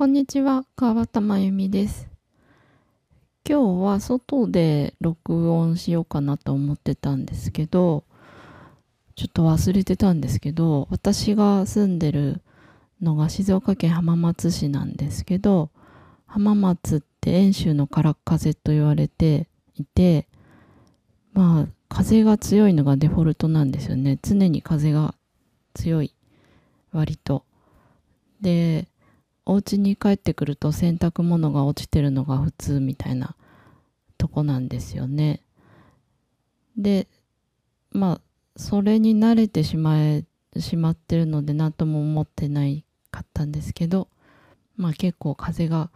こんにちは、川端真由美です。今日は外で録音しようかなと思ってたんですけど、ちょっと忘れてたんですけど、私が住んでるのが静岡県浜松市なんですけど、浜松って遠州の空っ風と言われていて、まあ、風が強いのがデフォルトなんですよね。常に風が強い、割と。で、お家に帰ってくると洗濯物が落ちてるのが普通みたいなとこなんですよね。でまあそれに慣れてしまえしまってるので何とも思ってないかったんですけどまあ結構風が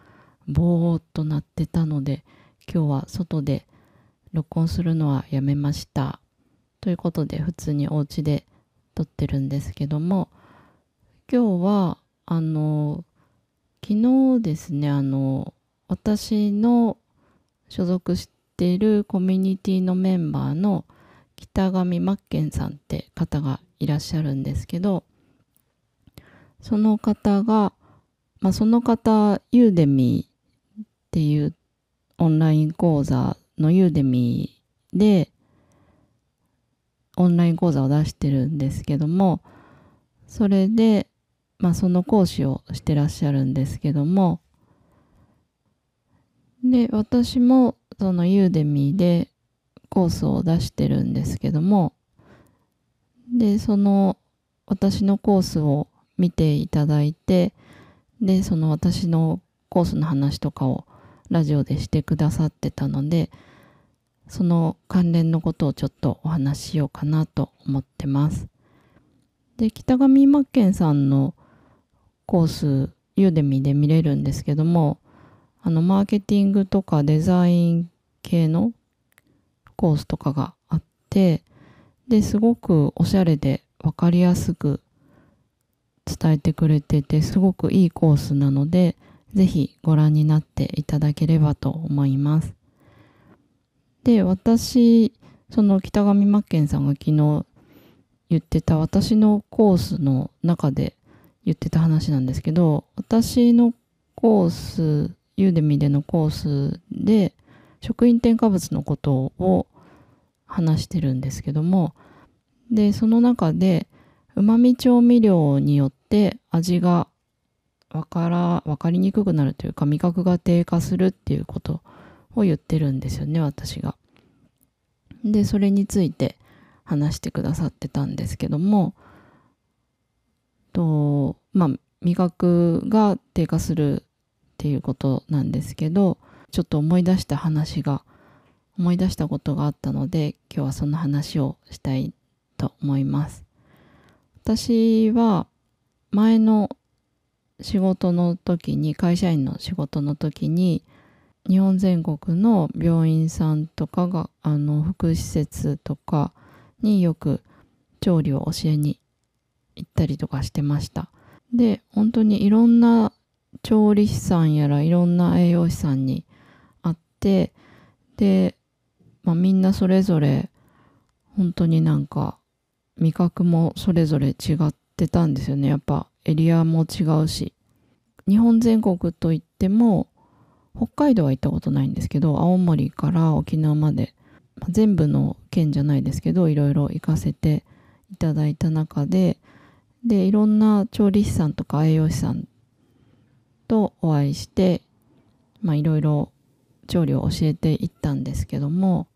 ボーっとなってたので今日は外で録音するのはやめました。ということで普通にお家で撮ってるんですけども今日はあの昨日ですねあの私の所属しているコミュニティのメンバーの北上真剣さんって方がいらっしゃるんですけどその方が、まあ、その方ユーデミーっていうオンライン講座のユーデミーでオンライン講座を出してるんですけどもそれでまあ、その講師をしてらっしゃるんですけども。で私もそのユーデミーでコースを出してるんですけども。でその私のコースを見ていただいて。でその私のコースの話とかをラジオでしてくださってたので。その関連のことをちょっとお話ししようかなと思ってます。で北上真剣さんのコースユーデミで見れるんですけどもあのマーケティングとかデザイン系のコースとかがあってですごくおしゃれで分かりやすく伝えてくれててすごくいいコースなのでぜひご覧になっていただければと思います。で私その北上真剣さんが昨日言ってた私のコースの中で言ってた話なんですけど私のコースユーデミでのコースで食品添加物のことを話してるんですけどもでその中でうまみ調味料によって味がわから分かりにくくなるというか味覚が低下するっていうことを言ってるんですよね私が。でそれについて話してくださってたんですけどもとまあ味覚が低下するっていうことなんですけどちょっと思い出した話が思い出したことがあったので今日はその話をしたいと思います。私は前の仕事の時に会社員の仕事の時に日本全国の病院さんとかがあの福祉施設とかによく調理を教えに行ったりとかしてました。で本当にいろんな調理師さんやらいろんな栄養士さんに会ってで、まあ、みんなそれぞれ本当になんか味覚もそれぞれ違ってたんですよね。やっぱエリアも違うし。日本全国といっても北海道は行ったことないんですけど青森から沖縄までまあ全部の県じゃないですけどいろいろ行かせていただいた中ででいろんな調理師さんとか栄養士さんとお会いしてまあいろいろ調理を教えていったんですけども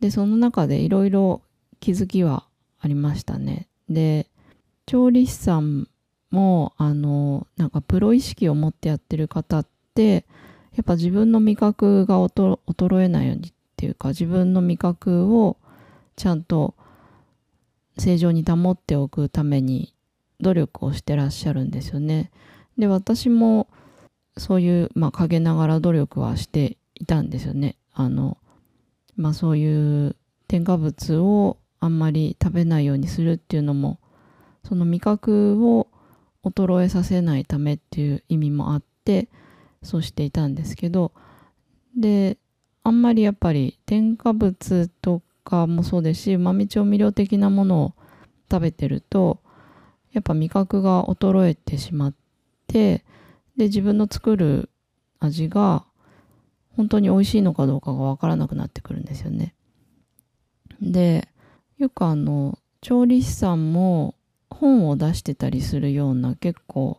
でその中でいろいろ気づきはありましたね。で調理師さんもあのなんかプロ意識を持ってやってる方ってやっぱ自分の味覚が衰えないようにっていうか自分の味覚をちゃんと正常に保っておくために努力をしてらっしゃるんですよね。で私もそういう、まあ、陰ながら努力はしていたんですよね。あのまあそういう添加物をあんまり食べないようにするっていうのもその味覚を衰えさせないためっていう意味もあってそうしていたんですけどであんまりやっぱり添加物とかもそうですしうまみ調味料的なものを食べてるとやっぱ味覚が衰えてしまってで自分の作る味が本当に美味しいのかどうかがわからなくなってくるんですよね。でよくあの調理師さんも本を出してたりするような結構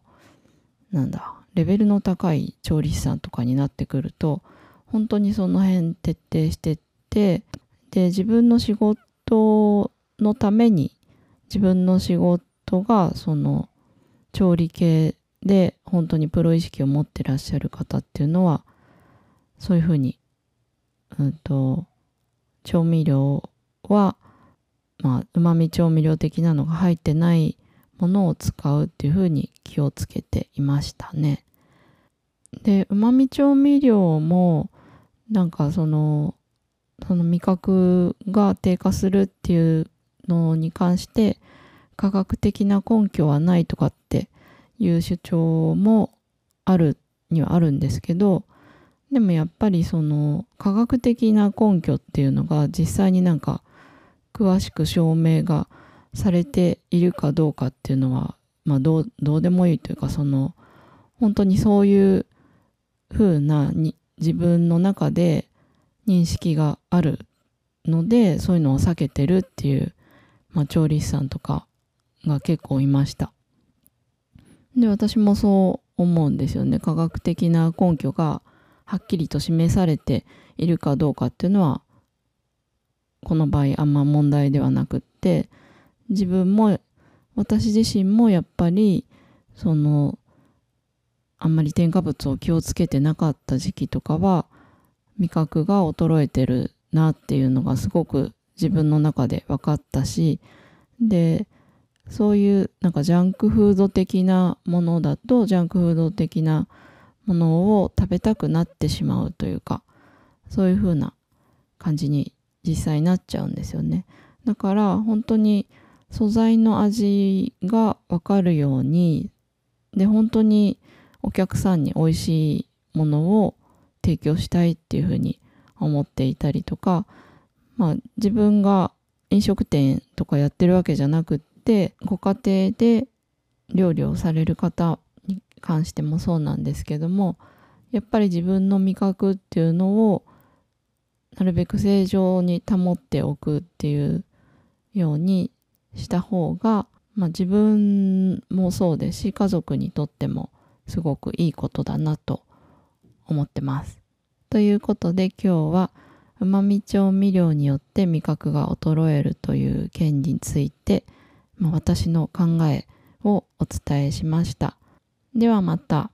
なんだレベルの高い調理師さんとかになってくると本当にその辺徹底してってで自分の仕事のために自分の仕事がその調理系で本当にプロ意識を持ってらっしゃる方っていうのはそういうふうに、うんと、調味料は、まあ、旨味調味料的なのが入ってないものを使うっていうふうに気をつけていましたね。で、旨味調味料も、なんかその、その味覚が低下するっていうのに関して、科学的な根拠はないとかっていう主張もあるにはあるんですけど、でもやっぱりその科学的な根拠っていうのが実際になんか詳しく証明がされているかどうかっていうのは、まあ、どうどうでもいいというかその本当にそういう風なに自分の中で認識があるのでそういうのを避けてるっていう、まあ、調理師さんとかが結構いました。で私もそう思うんですよね科学的な根拠がはっきりと示されているかどうかっていうのはこの場合あんま問題ではなくって自分も私自身もやっぱりそのあんまり添加物を気をつけてなかった時期とかは味覚が衰えてるなっていうのがすごく自分の中で分かったしでそういうなんかジャンクフード的なものだとジャンクフード的なものを食べたくなってしまうというかそういう風な感じに実際になっちゃうんですよね。だから本当に素材の味がわかるようにで本当にお客さんに美味しいものを提供したいっていう風に思っていたりとかまあ自分が飲食店とかやってるわけじゃなくってご家庭で料理をされる方に関してもそうなんですけどもやっぱり自分の味覚っていうのをなるべく正常に保っておくっていうようにした方が、まあ、自分もそうですし家族にとってもすごくいいことだなと思ってます。ということで今日はうまみ調味料によって味覚が衰えるという件について、まあ、私の考えをお伝えしました。ではまた。